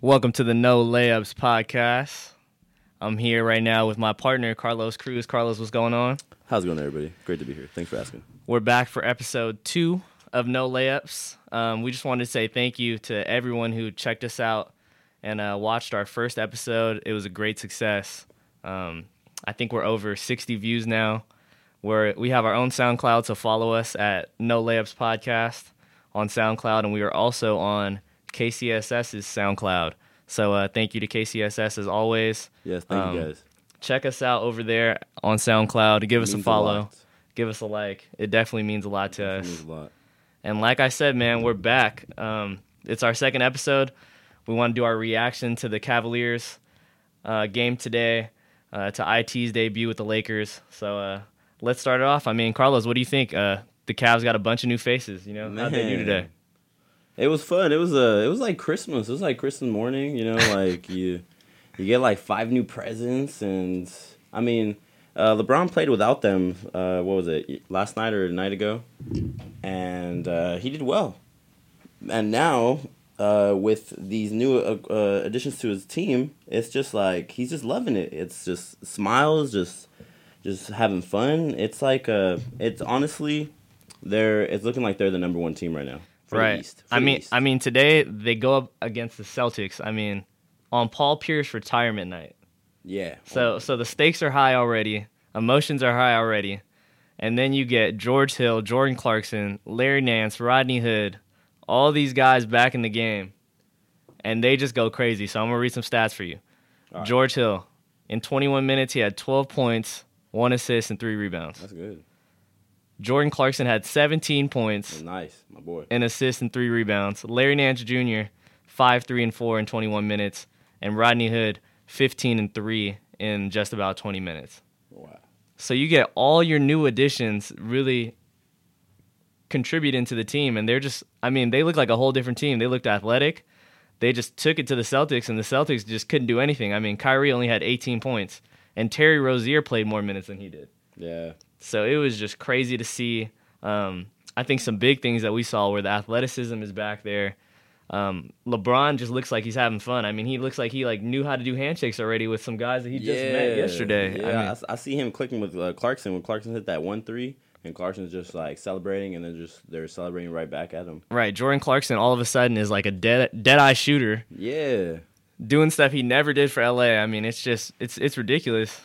Welcome to the No Layups podcast. I'm here right now with my partner, Carlos Cruz. Carlos, what's going on? How's it going, everybody? Great to be here. Thanks for asking. We're back for episode two of No Layups. Um, we just wanted to say thank you to everyone who checked us out and uh, watched our first episode. It was a great success. Um, I think we're over 60 views now. We're, we have our own SoundCloud, so follow us at No Layups Podcast on SoundCloud, and we are also on KCSS's SoundCloud. So uh, thank you to KCSS as always. Yes, thank Um, you guys. Check us out over there on SoundCloud. Give us a follow. lot. Give us a like. It definitely means a lot to It us. means a lot. And like I said, man, we're back. Um, it's our second episode. We want to do our reaction to the Cavaliers uh, game today, uh, to IT's debut with the Lakers. So uh, let's start it off. I mean, Carlos, what do you think? Uh, the Cavs got a bunch of new faces. You know, how'd they do today? It was fun. It was uh, it was like Christmas. It was like Christmas morning. You know, like you you get like five new presents, and I mean, uh, LeBron played without them. Uh, what was it? Last night or a night ago, and uh, he did well. And now, uh, with these new uh, uh, additions to his team, it's just like he's just loving it. It's just smiles, just just having fun. It's like uh, it's honestly, they're it's looking like they're the number one team right now. Right. East, I mean, East. I mean, today they go up against the Celtics. I mean, on Paul Pierce retirement night. yeah. So so the stakes are high already. Emotions are high already. And then you get George Hill, Jordan Clarkson, Larry Nance, Rodney Hood, all these guys back in the game. And they just go crazy. So I'm going to read some stats for you. Right. George Hill, in 21 minutes, he had 12 points, one assist, and three rebounds. that's good. Jordan Clarkson had 17 points, Nice, my boy. an assist, and three rebounds. Larry Nance Jr., 5, 3, and 4 in 21 minutes. And Rodney Hood, 15 and 3 in just about 20 minutes. Wow. So you get all your new additions really contributing to the team, and they're just, I mean, they look like a whole different team. They looked athletic. They just took it to the Celtics, and the Celtics just couldn't do anything. I mean, Kyrie only had 18 points, and Terry Rozier played more minutes than he did. Yeah. So it was just crazy to see. Um, I think some big things that we saw where the athleticism is back there. Um, LeBron just looks like he's having fun. I mean, he looks like he like knew how to do handshakes already with some guys that he just met yesterday. Yeah, I I, mean, s- I see him clicking with uh, Clarkson when Clarkson hit that one three, and Clarkson's just like celebrating, and then just they're celebrating right back at him. Right, Jordan Clarkson all of a sudden is like a dead dead eye shooter Yeah. doing stuff he never did for LA. I mean, it's just it's it's ridiculous.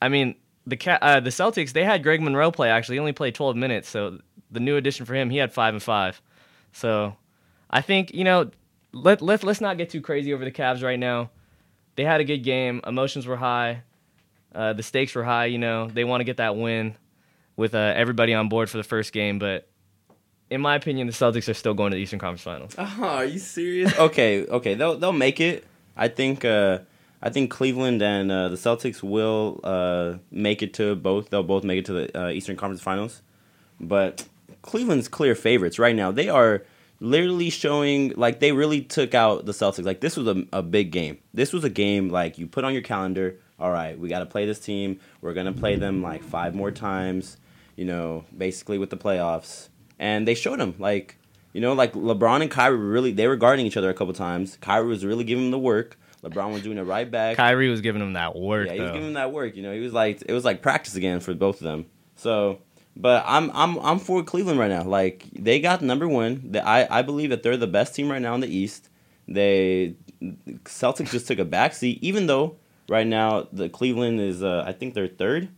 I mean, the uh, the Celtics they had Greg Monroe play actually. He only played 12 minutes, so the new addition for him, he had 5 and 5. So, I think, you know, let let let's not get too crazy over the Cavs right now. They had a good game, emotions were high. Uh, the stakes were high, you know. They want to get that win with uh, everybody on board for the first game, but in my opinion, the Celtics are still going to the Eastern Conference Finals. Oh, are you serious? okay, okay, they'll they'll make it. I think uh, I think Cleveland and uh, the Celtics will uh, make it to both. They'll both make it to the uh, Eastern Conference Finals, but Cleveland's clear favorites right now. They are literally showing like they really took out the Celtics. Like this was a, a big game. This was a game like you put on your calendar. All right, we got to play this team. We're gonna play them like five more times. You know, basically with the playoffs, and they showed them like you know, like LeBron and Kyrie really they were guarding each other a couple times. Kyrie was really giving him the work. LeBron was doing it right back. Kyrie was giving him that work, yeah, he was though. giving him that work. You know, he was like it was like practice again for both of them. So, but I'm I'm I'm for Cleveland right now. Like they got number one. That I I believe that they're the best team right now in the East. They Celtics just took a backseat, even though right now the Cleveland is uh, I think they're third,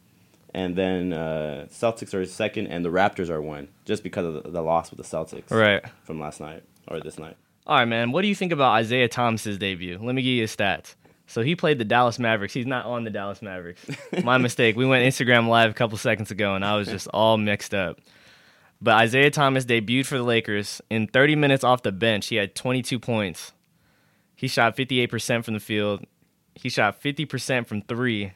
and then uh, Celtics are second, and the Raptors are one just because of the, the loss with the Celtics right. from last night or this night. All right, man. What do you think about Isaiah Thomas's debut? Let me give you his stats. So he played the Dallas Mavericks. He's not on the Dallas Mavericks. My mistake. We went Instagram live a couple seconds ago, and I was just all mixed up. But Isaiah Thomas debuted for the Lakers. In 30 minutes off the bench, he had 22 points. He shot 58% from the field. He shot 50% from three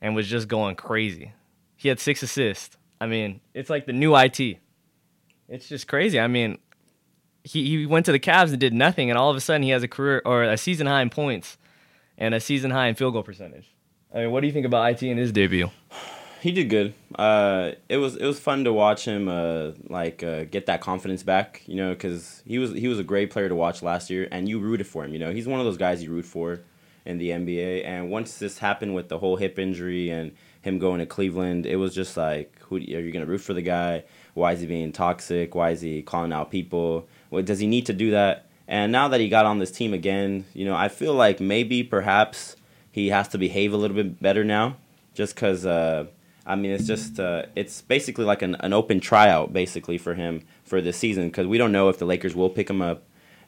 and was just going crazy. He had six assists. I mean, it's like the new IT. It's just crazy. I mean, he, he went to the Cavs and did nothing, and all of a sudden he has a career or a season high in points and a season high in field goal percentage. I mean, what do you think about IT in his debut? He did good. Uh, it was it was fun to watch him uh, like uh, get that confidence back. You know, because he was he was a great player to watch last year, and you rooted for him. You know, he's one of those guys you root for in the NBA. And once this happened with the whole hip injury and him going to Cleveland, it was just like, who are you gonna root for the guy? Why is he being toxic? Why is he calling out people? Does he need to do that? And now that he got on this team again, you know, I feel like maybe perhaps he has to behave a little bit better now, just because. Uh, I mean, it's just uh, it's basically like an, an open tryout basically for him for this season because we don't know if the Lakers will pick him up,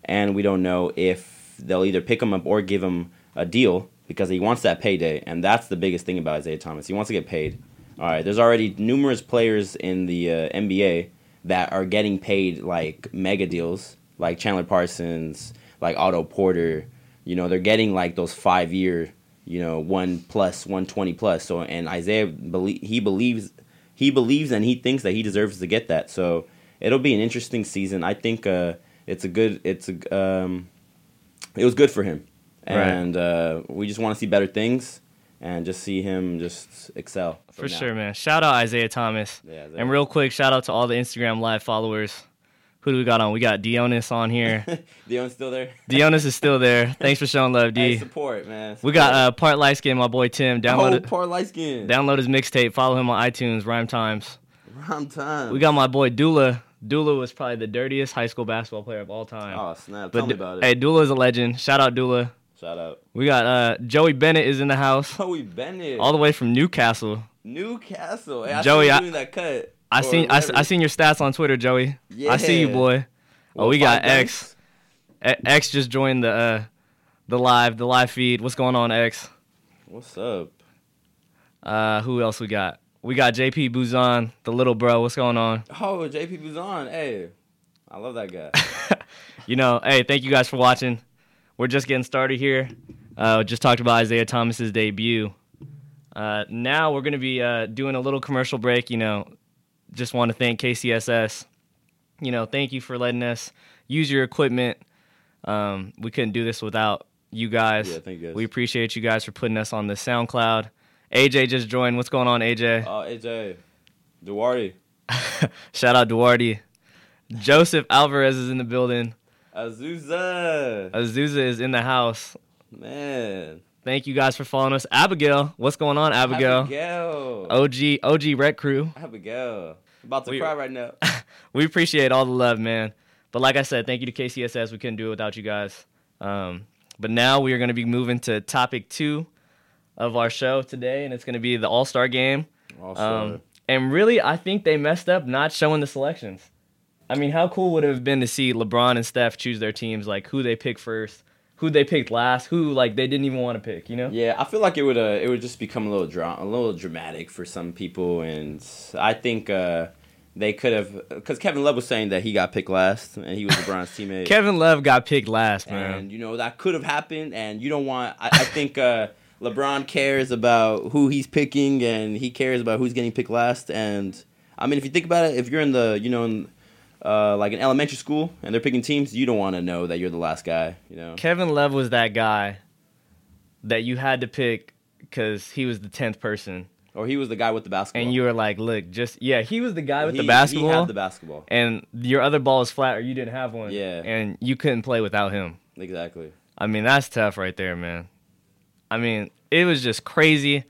and we don't know if they'll either pick him up or give him a deal because he wants that payday, and that's the biggest thing about Isaiah Thomas. He wants to get paid. All right, there's already numerous players in the uh, NBA that are getting paid like mega deals, like Chandler Parsons, like Otto Porter. You know, they're getting like those five year you know, one plus, one twenty plus. So, and Isaiah believe he believes he believes and he thinks that he deserves to get that. So, it'll be an interesting season. I think uh, it's a good. It's a. Um, it was good for him, and right. uh, we just want to see better things and just see him just excel. For sure, man. Shout out Isaiah Thomas. Yeah, Isaiah. And real quick, shout out to all the Instagram live followers who do we got on? We got Dionis on here. Dionis still there? Dionis is still there. Thanks for showing love, D. Hey, support, man. Support. We got uh, part light skin, my boy Tim. Download oh, part light skin. Download his mixtape. Follow him on iTunes. Rhyme Times. Rhyme Times. We got my boy Dula. Dula was probably the dirtiest high school basketball player of all time. Oh snap! But Tell me about it. Hey, Dula is a legend. Shout out Dula. Shout out. We got uh, Joey Bennett is in the house. Joey Bennett. All the way from Newcastle. Newcastle. Hey, I Joey, I, doing that cut. I seen I, I seen your stats on Twitter, Joey. Yeah. I see you, boy. Oh, we got X. X just joined the uh, the live the live feed. What's going on, X? What's up? Uh, who else we got? We got JP Buzan, the little bro. What's going on? Oh, JP Buzan. Hey, I love that guy. you know, hey, thank you guys for watching. We're just getting started here. Uh, just talked about Isaiah Thomas's debut. Uh, now we're gonna be uh, doing a little commercial break. You know, just want to thank KCSS you know, thank you for letting us use your equipment. Um, we couldn't do this without you guys. Yeah, thank you. Guys. We appreciate you guys for putting us on the SoundCloud. AJ just joined. What's going on, AJ? Oh, uh, AJ. Duarte. Shout out Duarte. Joseph Alvarez is in the building. Azusa. Azusa is in the house. Man. Thank you guys for following us. Abigail, what's going on, Abigail? Abigail. OG OG Rec Crew. Abigail. About to we, cry right now. we appreciate all the love, man. But like I said, thank you to KCSS. We couldn't do it without you guys. Um, but now we are going to be moving to topic two of our show today, and it's going to be the All Star game. All-Star. Um, and really, I think they messed up not showing the selections. I mean, how cool would it have been to see LeBron and Steph choose their teams, like who they pick first, who they picked last, who like they didn't even want to pick, you know? Yeah, I feel like it would uh, it would just become a little dra- a little dramatic for some people, and I think uh, they could have because Kevin Love was saying that he got picked last and he was LeBron's teammate. Kevin Love got picked last, man. And you know that could have happened, and you don't want. I, I think uh, LeBron cares about who he's picking, and he cares about who's getting picked last. And I mean, if you think about it, if you're in the you know in uh, like an elementary school and they're picking teams, you don't want to know that you're the last guy. You know, Kevin Love was that guy that you had to pick because he was the tenth person or he was the guy with the basketball. And you were like, look, just yeah, he was the guy with he, the basketball. He had the basketball. And your other ball was flat, or you didn't have one. Yeah. And you couldn't play without him. Exactly. I mean, that's tough right there, man. I mean, it was just crazy.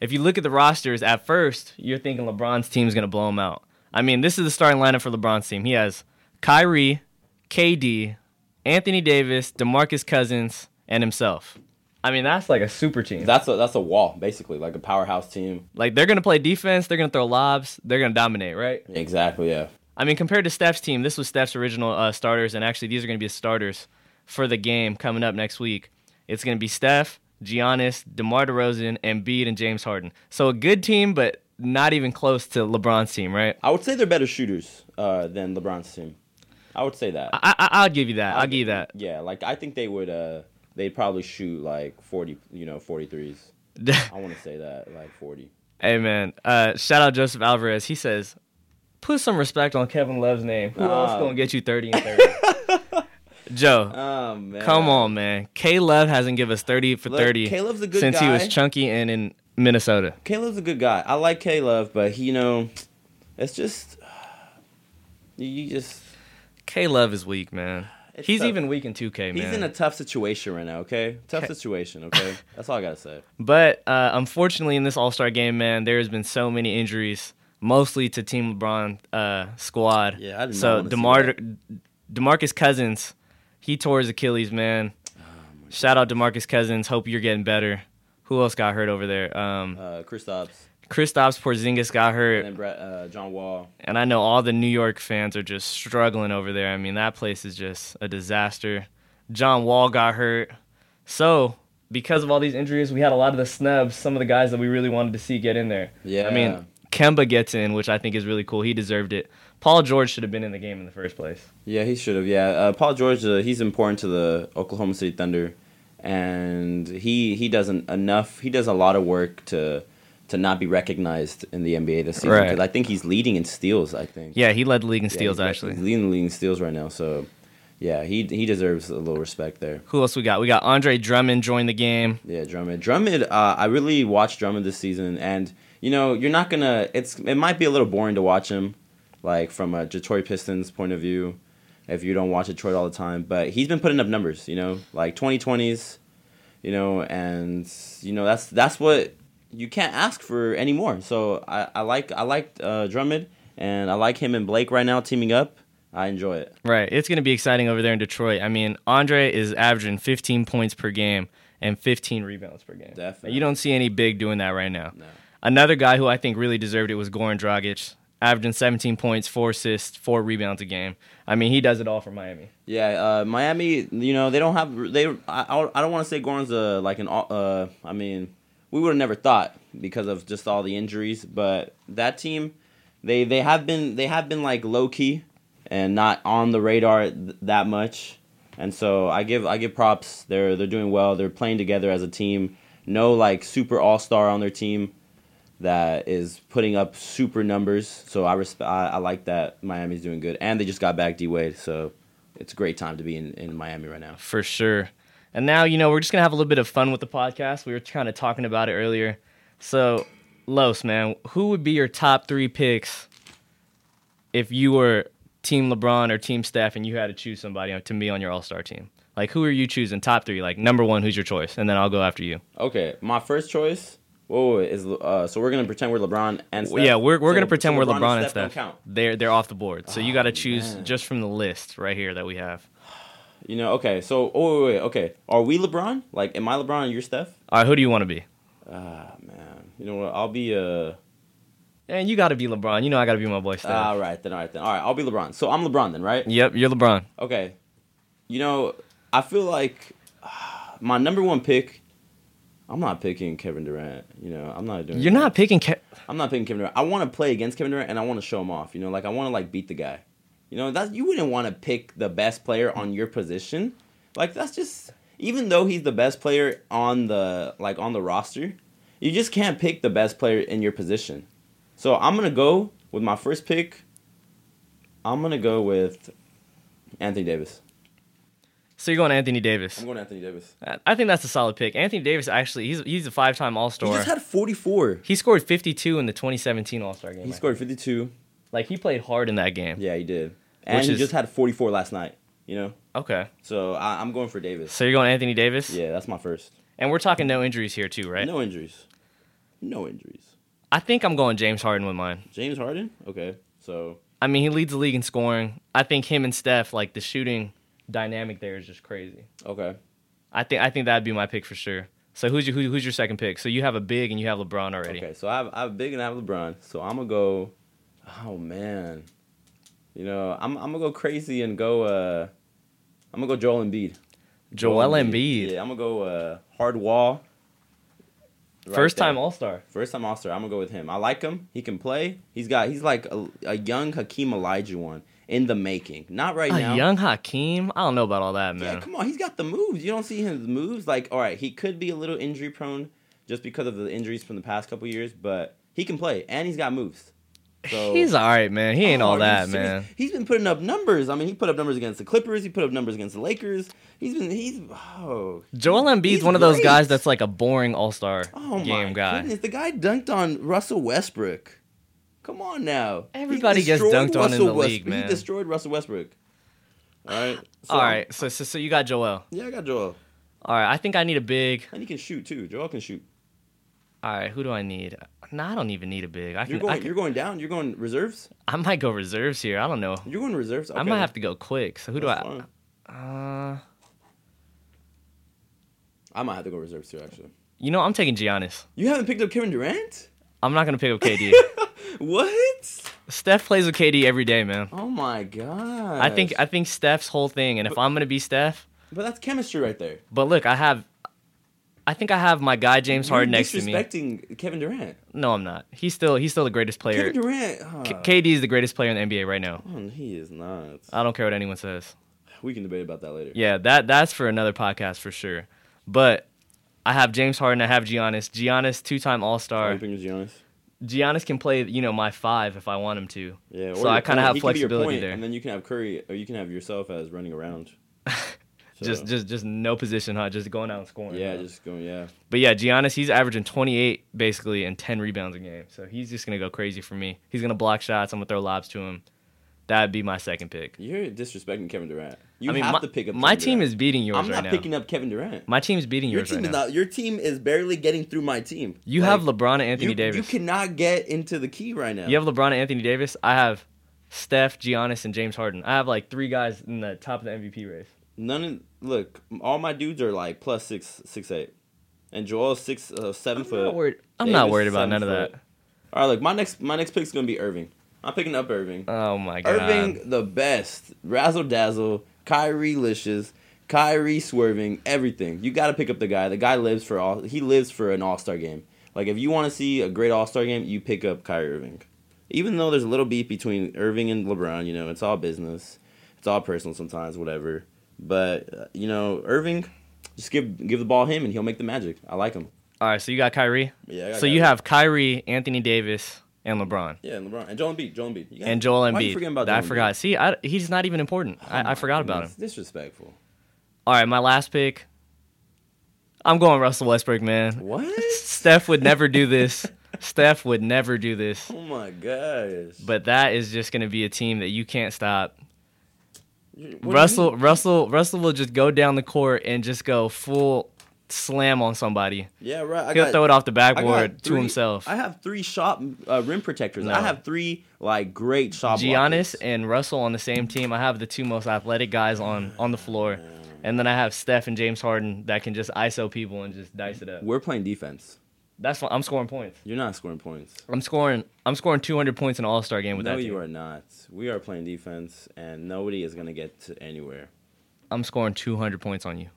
If you look at the rosters, at first you're thinking LeBron's team is gonna blow them out. I mean, this is the starting lineup for LeBron's team. He has Kyrie, KD, Anthony Davis, DeMarcus Cousins, and himself. I mean, that's like a super team. That's a that's a wall, basically, like a powerhouse team. Like they're gonna play defense, they're gonna throw lobs, they're gonna dominate, right? Exactly, yeah. I mean, compared to Steph's team, this was Steph's original uh, starters, and actually these are gonna be the starters for the game coming up next week. It's gonna be Steph, Giannis, DeMar DeRozan, Embiid, and James Harden. So a good team, but not even close to LeBron's team, right? I would say they're better shooters uh, than LeBron's team. I would say that. I, will give you that. I'll, I'll give you that. Yeah, like I think they would. Uh, they'd probably shoot like 40, you know, 43s. I want to say that, like 40. Hey, man. Uh, shout out Joseph Alvarez. He says, put some respect on Kevin Love's name. Who uh, else going to get you 30 and 30? Joe, oh, come on, man. K Love hasn't give us 30 for Look, 30 K-Love's a good since guy. he was chunky and in Minnesota. K Love's a good guy. I like K Love, but he, you know, it's just you- just K Love is weak, man. It's He's tough. even weak in 2K, man. he's in a tough situation right now. Okay, tough situation. Okay, that's all I gotta say. But uh, unfortunately, in this All Star game, man, there has been so many injuries, mostly to Team LeBron uh, squad. Yeah, I did not So Demar. Demarcus Cousins, he tore his Achilles, man. Oh Shout out Demarcus Cousins. Hope you're getting better. Who else got hurt over there? Um, Uh, Kristaps Kristaps Porzingis got hurt, and then Brett, uh, John Wall. and I know all the New York fans are just struggling over there. I mean, that place is just a disaster. John Wall got hurt. So, because of all these injuries, we had a lot of the snubs, some of the guys that we really wanted to see get in there. Yeah, I mean, Kemba gets in, which I think is really cool. He deserved it. Paul George should have been in the game in the first place. Yeah, he should have. Yeah, uh, Paul George, uh, he's important to the Oklahoma City Thunder, and he he doesn't enough. He does a lot of work to to not be recognized in the NBA this season Right. because I think he's leading in steals. I think. Yeah, he led the league in Yeah, steals, he's- actually. he's leading the league in steals right now. So, yeah, he he deserves a little respect there. Who else we got? We got Andre Drummond joined the game. Yeah, Drummond. Drummond. Uh, I really watched Drummond this season, and you know, you're not gonna. It's it might be a little boring to watch him, like from a Detroit Pistons point of view, if you don't watch Detroit all the time. But he's been putting up numbers, you know, like 2020s, you know, and you know that's that's what you can't ask for anymore. So I, I like I like uh, Drummond, and I like him and Blake right now teaming up. I enjoy it. Right. It's going to be exciting over there in Detroit. I mean, Andre is averaging 15 points per game and 15 rebounds per game. Definitely. You don't see any big doing that right now. No. Another guy who I think really deserved it was Goran Dragic, averaging 17 points, four assists, four rebounds a game. I mean, he does it all for Miami. Yeah, uh, Miami. You know they don't have they. I, I don't want to say Goran's a like an. Uh, I mean, we would have never thought because of just all the injuries. But that team, they they have been they have been like low key and not on the radar th- that much. And so I give I give props. They're they're doing well. They're playing together as a team. No like super all star on their team that is putting up super numbers. So I respect. I, I like that Miami's doing good, and they just got back D Wade. So it's a great time to be in, in Miami right now. For sure. And now, you know, we're just going to have a little bit of fun with the podcast. We were kind of talking about it earlier. So, Los, man, who would be your top three picks if you were Team LeBron or Team Steph and you had to choose somebody to be on your All Star team? Like, who are you choosing? Top three. Like, number one, who's your choice? And then I'll go after you. Okay, my first choice. Whoa, is uh, so we're gonna pretend we're LeBron and Steph? yeah, we're, we're So- going to pretend so we're LeBron and don't Steph. They're, they're off the board. So, you got to Oh, choose man. just from the list right here that we have. You know, okay. So, oh wait, wait, okay. Are we LeBron? Like, am I LeBron and you're Steph? All right, who do you want to be? Ah, man. You know what? I'll be uh. And you got to be LeBron. You know I got to be my boy Steph. All right then. All right then. All right. I'll be LeBron. So I'm LeBron then, right? yep, you're LeBron. Okay. You know, I feel like ah, my number one pick. I'm not picking Kevin Durant. You know, I'm not doing. You're that. not picking. Ke- I'm not picking Kevin Durant. I want to play against Kevin Durant and I want to show him off. You know, like I want to like beat the guy. You know, that you wouldn't want to pick the best player on your position. Like that's just even though he's the best player on the like on the roster, you just can't pick the best player in your position. So I'm gonna go with my first pick. I'm gonna go with Anthony Davis. So you're going Anthony Davis. I'm going Anthony Davis. I- I think that's a solid pick. Anthony Davis actually he's he's a five time All He Star. just had 44. He scored 52 in the 2017 All Star game. He I scored 52. like he played hard in that game. Yeah, he did. And Which he is- just had 44 last night. You know. Okay. So I, I'm going for Davis. So you're going Anthony Davis. Yeah, that's my first. And we're talking no injuries here too, right? No injuries. No injuries. I think I'm going James Harden with mine. James Harden? Okay. So I mean, he leads the league in scoring. I think him and Steph, like the shooting dynamic there is just crazy. okay. I think I think that'd be my pick for sure. So who's your who, who's your second pick? So you have a big and you have LeBron already. Okay. So I have I have big and I have LeBron. So I'm gonna go oh man. You know, I'm I'm gonna go crazy and go uh I'm gonna go Joel Embiid. Joel Embiid, Yeah, I'm gonna go uh hard wall. Right first there. time All Star. First time All Star. I'm gonna go with him. I like him. He can play. He's got. He's like a, a young Hakeem Olajuwon in the making. Not right A now. young Hakeem. I don't know about all that, man. Yeah, come on. He's got the moves. You don't see his moves. Like, all right, he could be a little injury prone just because of the injuries from the past couple years, but he can play and he's got moves. So He's all right, man. He ain't Oh, all that, man. He's been putting up numbers. I mean, he put up numbers against the Clippers. He put up numbers against the Lakers. He's been he's oh Joel Embiid's He's one of those guys that's like a boring All Star oh game guy. goodness. The guy dunked on Russell Westbrook. Come on now. Everybody gets dunked on in Russell the West- league, man. He destroyed Russell Westbrook. All right. So, all right, so, so so you got Joel. Yeah, I got Joel. All right, I think I need a big. And he can shoot too. Joel can shoot. All right, who do I need? No, I don't even need a big. I You're going. I, can You're going down. You're going reserves. I might go reserves here. I don't know. You're going reserves. I might have to go quick. So who do I? Uh, I might have to go reserves too. Actually, you know, I'm taking Giannis. you haven't picked up Kevin Durant. I'm not gonna pick up KD. what? Steph plays with KD every day, man. Oh my god. I think I think Steph's whole thing, and if I'm gonna be Steph, But that's chemistry right there. but look, I have, I think I have my guy James You're Harden next to me. disrespecting Kevin Durant. No, I'm not. He's still he's still the greatest player. Kevin Durant. K- ah. KD is the greatest player in the NBA right now. oh, he is not. I don't care what anyone says. We can debate about that later. Yeah, that that's for another podcast for sure. But I have James Harden. I have Giannis. Giannis, two-time All Are Star. Oh, you picking Giannis? Giannis can play, you know, my five if I want him to. Yeah. So I have could be your flexibility point, there. and then you can have Curry, or you can have yourself as running around. Just just just no position, huh? Just going out and scoring. yeah, huh? just going. Yeah. But yeah, Giannis, he's averaging 28 basically and 10 rebounds a game. So he's just gonna go crazy for me. He's gonna block shots. I'm gonna throw lobs to him. That'd be my second pick. You're disrespecting Kevin Durant. You I mean, have my, to pick up. my Kevin team Durant. is beating yours I'm right not now. picking up Kevin Durant. my team's beating Your yours team right is now. not. Your team is barely getting through my team. you Like, have LeBron and Anthony you, Davis. You cannot get into the key right now. You have LeBron and Anthony Davis. I have Steph, Giannis, and James Harden. I have like three guys in the top of the MVP race. None. Of, look, all my dudes are like plus six, six eight, and Joel's six, uh, 7 I'm foot. not worried. I'm Davis not worried about seven none of that. All right, look, my next my next pick is gonna be Irving. I'm picking up Irving. Oh my god. Irving, the best, razzle dazzle, Kyrie licious, Kyrie swerving, everything. You got to pick up the guy. The guy lives for all. He lives for an All Star game. Like if you want to see a great All Star game, you pick up Kyrie Irving. Even though there's a little beef between Irving and LeBron, you know, it's all business. It's all personal sometimes, whatever. But uh, you know, Irving, just give give the ball him and he'll make the magic. I like him. All right, so you got Kyrie. Yeah. I got So you have Kyrie, Anthony Davis, and LeBron. yeah, and LeBron and Joel Embiid. Joel Embiid. You got- And Joel Why you Embiid. forgetting about I Joel forgot. Embiid? See, I, he's not even important. Oh I, I forgot about him. goodness, Disrespectful. All right, my last pick. I'm going Russell Westbrook, man. What? Steph would never do this. Steph would never do this. Oh my gosh. But that is just going to be a team that you can't stop. What Russell. Russell, Russell will just go down the court and just go full slam on somebody. Yeah, right. I He'll got, throw it off the backboard to himself. I have three shot uh, rim protectors. No. I have three like great shot Giannis blockers. and Russell on the same team. I have the two most athletic guys on on the floor, and then I have Steph and James Harden that can just ISO people and just dice it up. We're playing defense. That's what I'm scoring points. You're not scoring points. I'm scoring. I'm scoring 200 points in an All Star game with no, that. No, you are not. We are playing defense, and nobody is gonna get to anywhere. I'm scoring 200 points on you.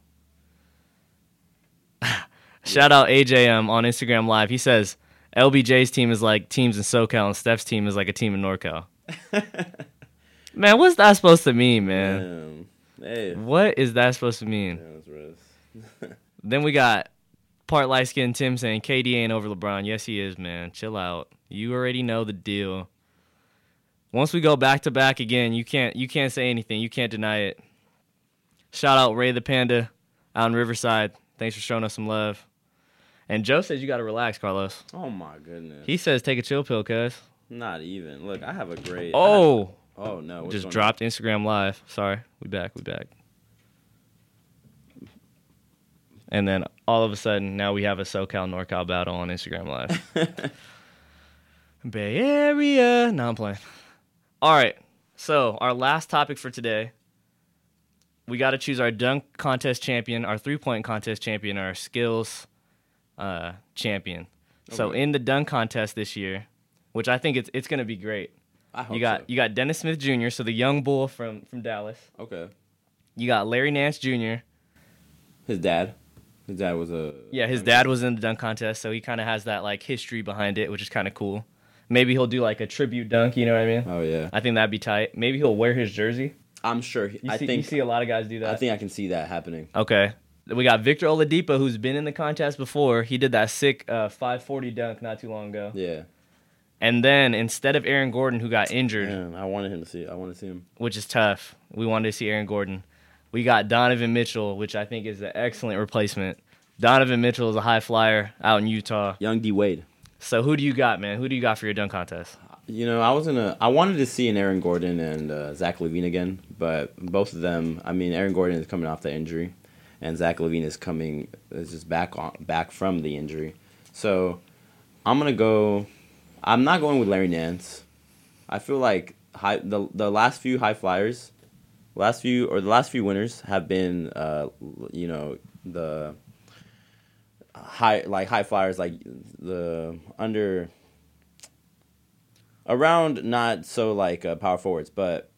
Shout out AJM um, on Instagram Live. He says LBJ's team is like teams in SoCal and Steph's team is like a team in NorCal. Man, what's that supposed to mean, man? Damn. Hey. What is that supposed to mean? Then we got part light skinned Tim saying KD ain't over LeBron. Yes, he is, man. Chill out. You already know the deal. Once we go back to back again, you can't you can't say anything. You can't deny it. Shout out Ray the Panda out in Riverside. Thanks for showing us some love. And Joe says you got to relax, Carlos. Oh my goodness. He says take a chill pill, cuz. not even. Look, I have a great. Oh, Oh no. just going on? dropped Instagram live. Sorry, we back, we back. And then all of a sudden, now we have a SoCal NorCal battle on Instagram live. Bay Area. No, I'm playing. All right. So our last topic for today, we got to choose our dunk contest champion, our three point contest champion, our skills uh, champion. So in the dunk contest this year, which I think it's it's gonna be great. I hope You got so. you got Dennis Smith Jr., so the young bull from from Dallas. Okay. You got Larry Nance Jr. His dad. His dad was a. Yeah, his dad was in the dunk contest, so he kind of has that like history behind it, which is kind of cool. Maybe he'll do like a tribute dunk. You know what I mean? Oh yeah. I think that'd be tight. Maybe he'll wear his jersey. I'm sure. he- You I see, think. you see a lot of guys do that. I think I can see that happening. Okay. We got Victor Oladipo, who's been in the contest before. He did that sick uh, 540 dunk not too long ago. Yeah. And then instead of Aaron Gordon, who got injured, Man, I wanted him to see. I want to see him. which is tough, we wanted to see Aaron Gordon. We got Donovan Mitchell, which I think is an excellent replacement. Donovan Mitchell is a high flyer out in Utah. Young D Wade. So who do you got, man? Who do you got for your dunk contest? You know, I was gonna. I wanted to see an Aaron Gordon and uh, Zach LaVine again, but both of them. I mean, Aaron Gordon is coming off the injury, and Zach LaVine is coming is just back on back from the injury. So, I'm gonna go. I'm not going with Larry Nance. I feel like high the the last few high flyers, last few or the last few winners have been, uh, you know, the high like high flyers like the under around not so like uh, power forwards, but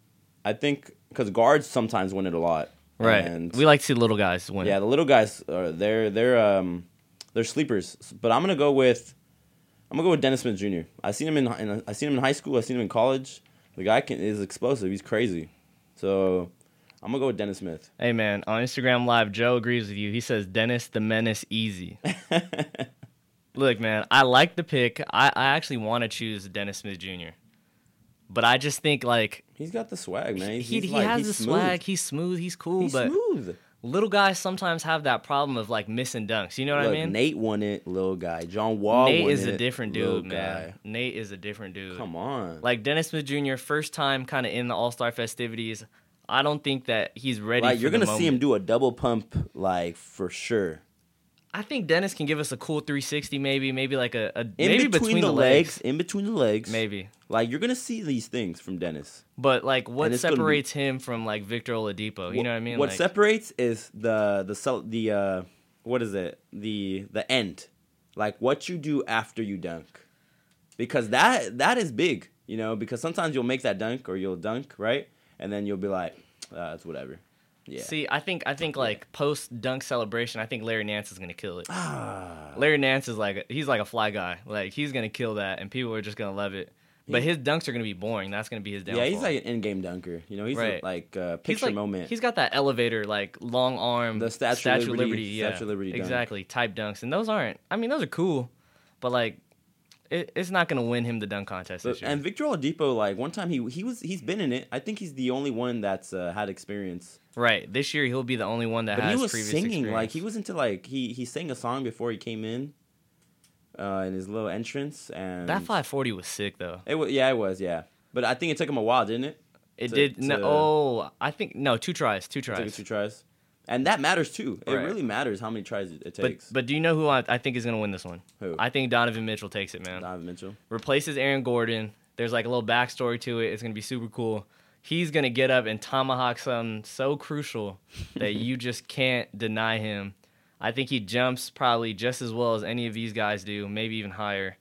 I think because guards sometimes win it a lot. Right. And we like to see little guys win. yeah, the little guys are they're they're um they're sleepers. But I'm gonna go with I'm gonna go with Dennis Smith Jr. I seen him in, in I seen him in high school. I seen him in college. The guy can, is explosive. He's crazy. So I'm gonna go with Dennis Smith. Hey man, on Instagram Live, Joe agrees with you. He says Dennis the Menace easy. Look, man, I like the pick. I, I actually want to choose Dennis Smith Jr. But I just think like He's got the swag, man. he, He's, he, like, has the smooth. swag. He's smooth. He's cool. He's but smooth. little guys sometimes have that problem of like missing dunks. You know what Look, I mean? Nate won it, little guy. John Wall Nate is it, a different dude, man. guy. Nate is a different dude. Come on. Like Dennis Smith Jr. first time kind of in the All Star festivities. I don't think that he's ready. like you're gonna see him do a double pump, like for sure. I think Dennis can give us a cool 360, maybe, maybe like a, a In maybe between, the legs, in between the legs, maybe. Like you're gonna see these things from Dennis. But like, what And be- separates him from like Victor Oladipo? You know what I mean? What like, separates is the the the uh, what is it? The the end, like what you do after you dunk, because that that is big. You know, because sometimes you'll make that dunk or you'll dunk right, and then you'll be like, uh, it's whatever. Yeah. See, I think I think like post dunk celebration, I think Larry Nance is gonna kill it. ah, Larry Nance is like he's like a fly guy. Like he's gonna kill that, and people are just gonna love it. But his dunks are gonna be boring. That's gonna be his downfall. yeah, he's like an in-game dunker. You know, he's Right. like a He's picture like, moment. He's got that elevator, like long arm, The Statue of Liberty- yeah, Statue of Liberty dunk. exactly. Type dunks, and those aren't. I mean, those are cool, but like, it, it's not gonna win him the dunk contest But- this year. and Victor Oladipo, like one time he he was he's been in it. I think he's the only one that's uh, had experience. right, this year he'll be the only one that But has he was singing experience. like he was into like he he sang a song before he came in, uh, in his little entrance and that 540 was sick though. It was yeah, it was yeah. But I think it took him a while, didn't it? It To- did. No, to- oh, I think no, two tries, two tries. two tries, and that matters too. It Right. really matters how many tries it, it But takes. but do you know who I, I think is gonna win this one? Who? I think Donovan Mitchell takes it, man. Donovan Mitchell. Replaces Aaron Gordon. There's like a little backstory to it. It's gonna be super cool. He's gonna get up and tomahawk something so crucial that you just can't deny him. I think he jumps probably just as well as any of these guys do, maybe even higher.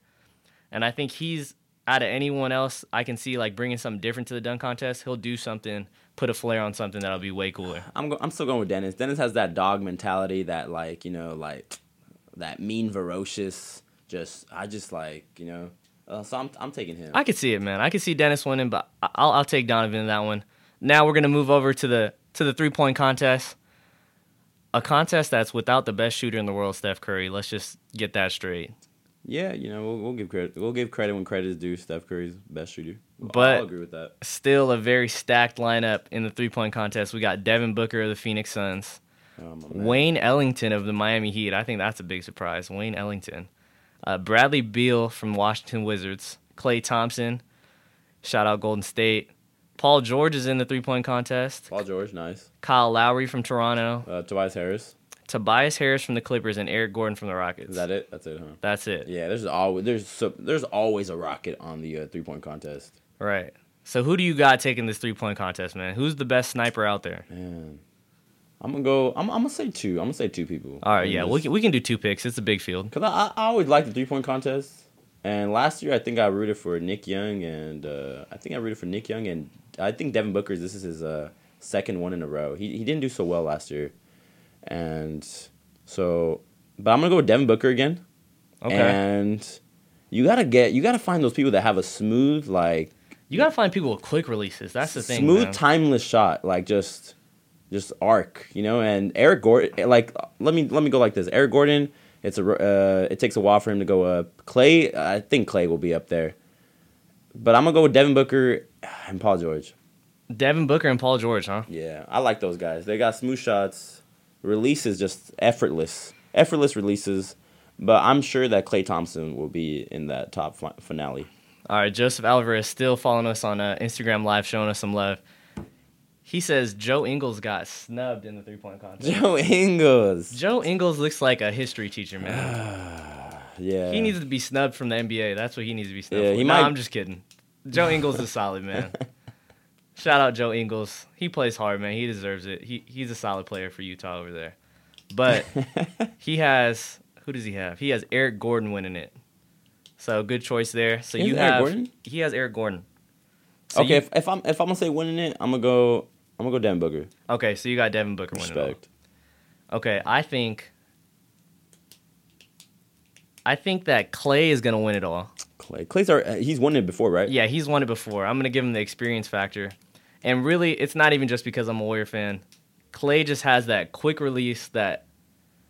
And I think he's out of anyone else I can see like bringing something different to the dunk contest. He'll do something, put a flair on something that'll be way cooler. I'm go- I'm still going with Dennis. Dennis has that dog mentality, that like you know like that mean, ferocious. Just I just like you know. Uh, so I'm I'm taking him. I could see it, man. I could see Dennis winning, but I'll I'll take Donovan in that one. Now we're gonna move over to the to the three point contest. A contest that's without the best shooter in the world, Steph Curry. Let's just get that straight. yeah, you know we'll, we'll give credit. We'll give credit when credit is due. Steph Curry's best shooter. But- I'll agree with that. Still a very stacked lineup in the three point contest. We got Devin Booker of the Phoenix Suns, Oh. Wayne Ellington of the Miami Heat. I think that's a big surprise. Wayne Ellington, uh, Bradley Beal from Washington Wizards, Klay Thompson, shout out Golden State. Paul George is in the three point contest. Paul George, nice. Kyle Lowry from Toronto. Uh, Tobias Harris. Tobias Harris from the Clippers and Eric Gordon from the Rockets. Is that it? That's it, huh? That's it. Yeah, there's always there's so, there's always a rocket on the uh, three point contest. Right. So who do you got taking this three point contest, man? Who's the best sniper out there? Man, I'm gonna go. I'm, I'm gonna say two. I'm gonna say two people. All right, yeah, we can, we can do two picks. It's a big field. Cause I, I I always like the three point contest. And last year I think I rooted for Nick Young and uh, I think I rooted for Nick Young and I think Devin Booker's this is his uh, second one in a row. He he didn't do so well last year, and so but I'm gonna go with Devin Booker again. Okay. And you gotta get you gotta find those people that have a smooth like you gotta find people with quick releases. That's the thing. smooth man. timeless shot like just just arc you know and eric gordon like let me let me go like this eric gordon it's a uh, it takes a while for him to go up clay i think clay will be up there But I'm gonna go with Devin Booker and Paul George. Devin Booker and Paul George, huh? Yeah, I like those guys. They got smooth shots, releases just effortless, effortless releases. But I'm sure that Klay Thompson will be in that top fi- finale. All right, Joseph Alvarez still following us on uh, Instagram Live, showing us some love. He says Joe Ingles got snubbed in the three point contest. Joe Ingles. Joe Ingles looks like a history teacher, man. Yeah. He needs to be snubbed from the NBA. That's what he needs to be snubbed. Yeah, for. he No, might- I'm just kidding. Joe Ingles is solid, man. Shout out Joe Ingles. He plays hard, man. He deserves it. He he's a solid player for Utah over there. But he has who does he have? He has Eric Gordon winning it. So good choice there. So Is you Eric have Gordon? he has Eric Gordon. So okay, you- if, if I'm if I'm gonna say winning it, I'm gonna go. I'm gonna go Devin Booker. okay, so you got Devin Booker winning. Respect. Okay, I think I think that Klay is gonna win it all. Klay. Klay's our, uh, he's won it before, right? Yeah, he's won it before. I'm gonna give him the experience factor, and really, it's not even just because I'm a Warrior fan. Klay just has that quick release that,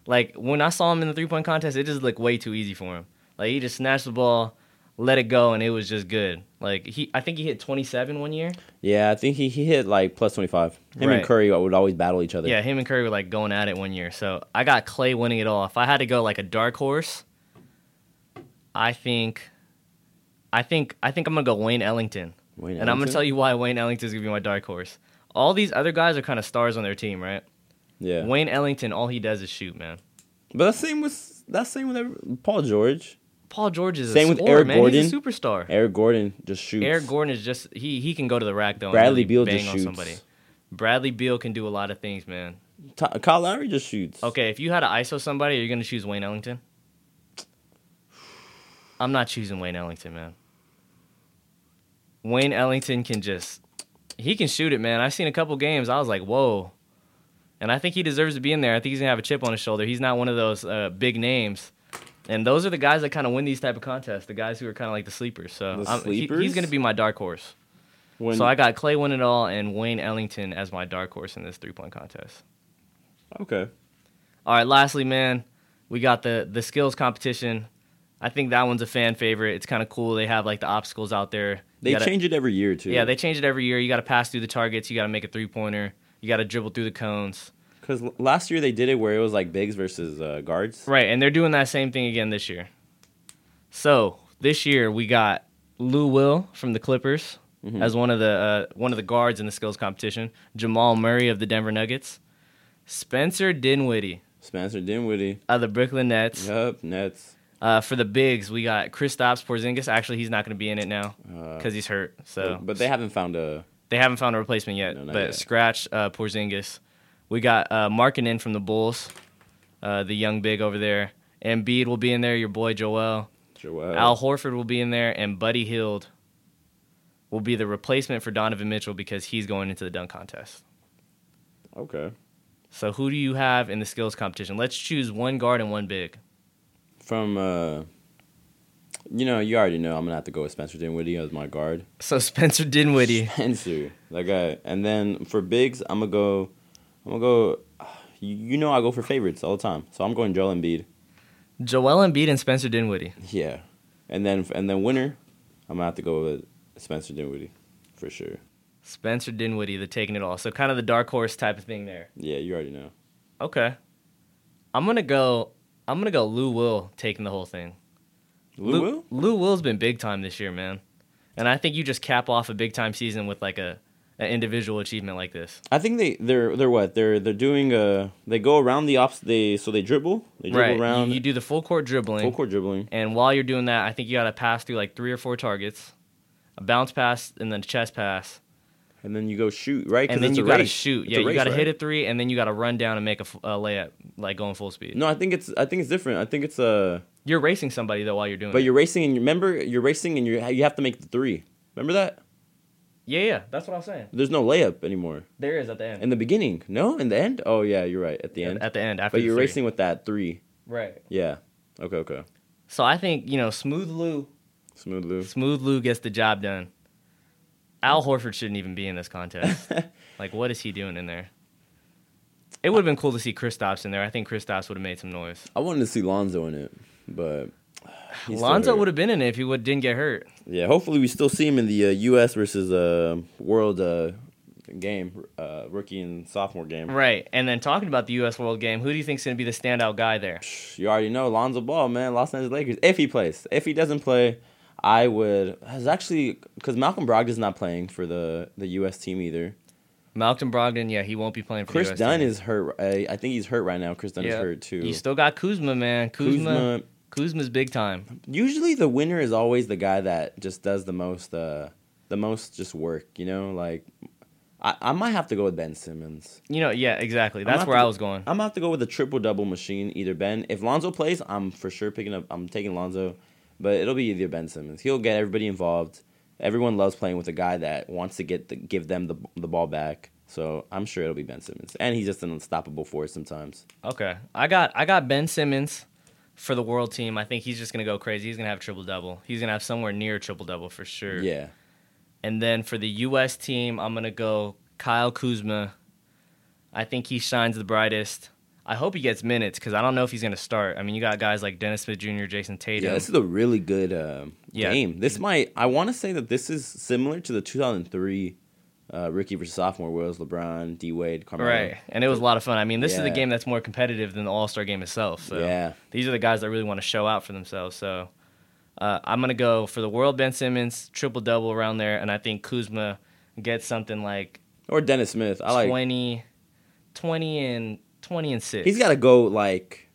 like, when I saw him in the three point contest, it just looked way too easy for him. Like he just snatched the ball, let it go, and it was just good. Like he, I think he hit 27 one year. Yeah, I think he, he hit like plus 25. Him Right. and Curry would always battle each other. Yeah, him and Curry were like going at it one year. So I got Klay winning it all. If I had to go like a dark horse, I think, I think, I think I'm gonna go Wayne Ellington. Wayne And I'm gonna tell you why Wayne Ellington's gonna be my dark horse. All these other guys are kind of stars on their team, right? Yeah. Wayne Ellington, all he does is shoot, man. But that's same with that's same with every, Paul George. Paul George is Same a with scorer, Eric man. He's a Gordon. superstar. Eric Gordon just shoots. Eric Gordon is just he he can go to the rack though. Bradley really Beal just shoots. somebody. Bradley Beal can do a lot of things, man. Ta- Kyle Lowry just shoots. Okay, if you had to ISO somebody, are you gonna choose Wayne Ellington? I'm not choosing Wayne Ellington, man. Wayne Ellington can just he can shoot it, man. I've seen a couple games. I was like, whoa. And I think he deserves to be in there. I think he's gonna have a chip on his shoulder. He's not one of those uh, big names. And those are the guys that kind of win these type of contests. The guys who are kind of like the sleepers. So The he- sleepers? he's gonna be my dark horse. When, so I got Klay winning it all and Wayne Ellington as my dark horse in this three point contest. okay. All right, lastly, man, we got the the skills competition. I think that one's a fan favorite. It's kind of cool. They have like the obstacles out there. They change it every year too. Yeah, they change it every year. You got to pass through the targets. You got to make a three pointer. You got to dribble through the cones. Because last year they did it where it was like bigs versus uh, guards. Right, and they're doing that same thing again this year. So this year we got Lou Will from the Clippers Mhm. as one of the uh, one of the guards in the skills competition. Jamal Murray of the Denver Nuggets. Spencer Dinwiddie Spencer Dinwiddie. of the Brooklyn Nets. Yup. Nets. Uh, for the bigs, we got Kristaps Porzingis. Actually, he's not going to be in it now Uh, because he's hurt. So, but they haven't found a. they haven't found a replacement yet. No, but yet. scratch uh, Porzingis. We got uh, Markkanen from the Bulls, uh, the young big over there. Embiid will be in there. Your boy Joel. Joel. Al Horford will be in there, and Buddy Hield will be the replacement for Donovan Mitchell because he's going into the dunk contest. Okay. So, who do you have in the skills competition? Let's choose one guard and one big. From uh, you know, you already know I'm gonna have to go with Spencer Dinwiddie as my guard. So Spencer Dinwiddie. Spencer, that guy. And then for bigs, I'm gonna go. I'm gonna go. You know I go for favorites all the time, so I'm going Joel Embiid. Joel Embiid and Spencer Dinwiddie. Yeah, and then and then winner, I'm gonna have to go with Spencer Dinwiddie, for sure. Spencer Dinwiddie, the taking it all. So kind of the dark horse type of thing there. Yeah, you already know. Okay. I'm gonna go. I'm gonna go. Lou Will taking the whole thing. Lou Will? Lou Will's been big time this year, man. And I think you just cap off a big time season with like a an individual achievement like this. I think they they're they're what they're they're doing. Uh, they go around the ops. They so they dribble. They dribble right. around You, you do the full court dribbling. full court dribbling. And while you're doing that, I think you got to pass through like three or four targets, a bounce pass, and then a chest pass, And then you go shoot right, and then you got to shoot. It's Yeah, a you got to right? hit a three, and then you got to run down and make a layup, like going full speed. No, I think it's I think it's different. I think it's uh, You're racing somebody though while you're doing but it. you're racing and you remember you're racing and you you have to make the three. Remember that? Yeah, yeah, that's what I was saying. There's no layup anymore. There is at the end. In the beginning, no. In the end, oh yeah, you're right. At the end, At the end, after but you're three. racing with that three. Right. Yeah. Okay. Okay. So I think you know, Smooth Lou, Smooth Lou. Smooth Lou gets the job done. Al Horford shouldn't even be in this contest. like, what is he doing in there? It would have been cool to see Kristaps in there. I think Kristaps would have made some noise. I wanted to see Lonzo in it, but He's Lonzo would have been in it if he would didn't get hurt. Yeah, hopefully we still see him in the uh, U.S. versus uh, World uh, game, uh, rookie and sophomore game. Right. And then talking about the U.S. World Game, who do you think's going to be the standout guy there? You already know Lonzo Ball, man. Los Angeles Lakers. If he plays, if he doesn't play, I would. Has actually because Malcolm Brogdon's not playing for the the U.S. team either. Malcolm Brogdon, yeah, he won't be playing for Kris the US Kris Dunn team. is hurt. I, I think he's hurt right now. Kris Dunn is hurt too. You still got Kuzma, man. Kuzma, Kuzma. Kuzma's big time. Usually the winner is always the guy that just does the most. Uh, the most just work. You know, like I, I might have to go with Ben Simmons. You know, yeah, exactly. That's where I was going. I'm gonna have to go with a triple double machine. Either Ben, if Lonzo plays, I'm for sure picking up. I'm taking Lonzo, but it'll be either Ben Simmons. He'll get everybody involved. Everyone loves playing with a guy that wants to get the, give them the the ball back. So I'm sure it'll be Ben Simmons, and he's just an unstoppable force sometimes. Okay, I got I got Ben Simmons for the world team. I think he's just gonna go crazy. He's gonna have triple double. He's gonna have somewhere near triple double for sure. Yeah, And then for the U.S. team, I'm gonna go Kyle Kuzma. I think he shines the brightest. I hope he gets minutes because I don't know if he's gonna start. I mean, you got guys like Dennis Smith Jr., Jayson Tatum. yeah. This is a really good uh, Yeah. game. This might. I want to say that this is similar to the 2003 uh, rookie versus sophomore, where it was LeBron, D Wade, Carmelo. Right, and it was a lot of fun. I mean, this is the game that's more competitive than the All Star game itself. So Yeah. these are the guys that really want to show out for themselves. So uh, I'm gonna go for the world Ben Simmons triple double around there, and I think Kuzma gets something like Or Dennis Smith. I like. 20, 20 and twenty and six. He's got to go like,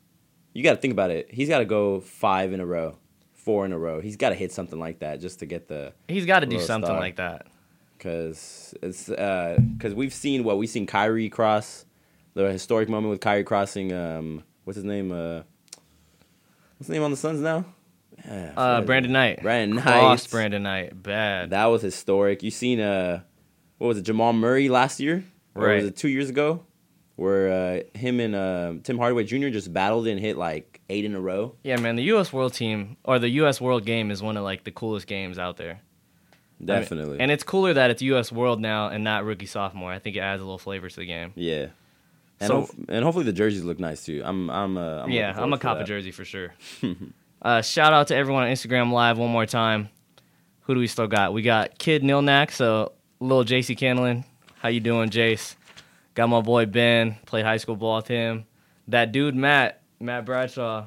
you got to think about it. He's got to go five in a row, four in a row. He's got to hit something like that just to get the He's got to do something star. like that. Because it's because we've seen what we've seen Kyrie cross the historic moment with Kyrie crossing. Um, what's his name? Uh, what's his name on the Suns now? Yeah, Uh. Brandon Knight. Brandon Knight. Brandon Knight. Bad. That was historic. You seen uh, what was it? Jamal Murray last year, or Right. was it two years ago? Where uh, him and uh, Tim Hardaway Jr. just battled and hit like eight in a row. yeah, man. The U.S. World Team or the U.S. World Game is one of like the coolest games out there. I mean, Definitely. and it's cooler that it's U.S. World now and not rookie sophomore. I think it adds a little flavor to the game. Yeah. And, So- hope- and hopefully the jerseys look nice too. I'm I'm uh, I'm yeah, I'm a cop a that. jersey for sure. uh, shout out to everyone on Instagram Live one more time. Who do we still got? We got Kid Nilnak, so little JC Candlin. How you doing, Jace? Got my boy Ben. Played high school ball with him. That dude Matt, Matt Bradshaw,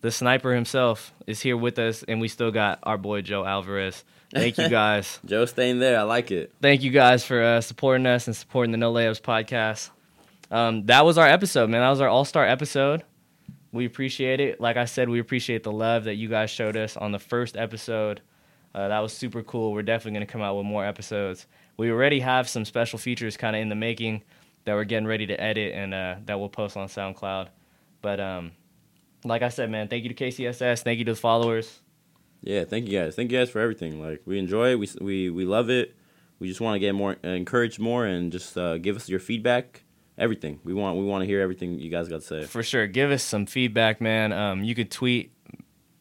the sniper himself, is here with us, and we still got our boy Joe Alvarez. Thank you guys. Joe staying there. I like it. Thank you guys for uh, supporting us and supporting the No Layups podcast. Um, that was our episode, man. That was our all star episode. We appreciate it. Like I said, we appreciate the love that you guys showed us on the first episode. Uh, that was super cool. We're definitely going to come out with more episodes. We already have some special features kind of in the making that we're getting ready to edit and uh, that we'll post on SoundCloud. But um, like I said, man, thank you to KCSS. Thank you to the followers. Yeah, thank you guys. Thank you guys for everything. Like we enjoy it. We we we love it. We just want to get more encouraged more and just uh, give us your feedback. Everything we want. We want to hear everything you guys got to say. For sure. Give us some feedback, man. Um, you could tweet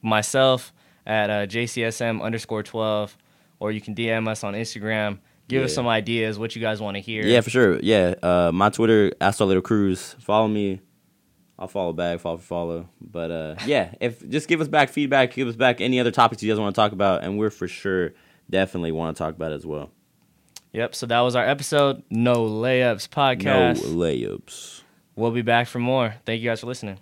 myself at uh, JCSM underscore 12, or you can DM us on Instagram. Give us some ideas, what you guys want to hear. Yeah, for sure. Yeah, uh, my Twitter, Astor Little Cruz. Follow me. I'll follow back, follow for follow. But uh, yeah, if just give us back feedback, give us back any other topics you guys want to talk about, and we're for sure definitely want to talk about it as well. Yep. So that was our episode. No Layups podcast. No layups. We'll be back for more. Thank you guys for listening.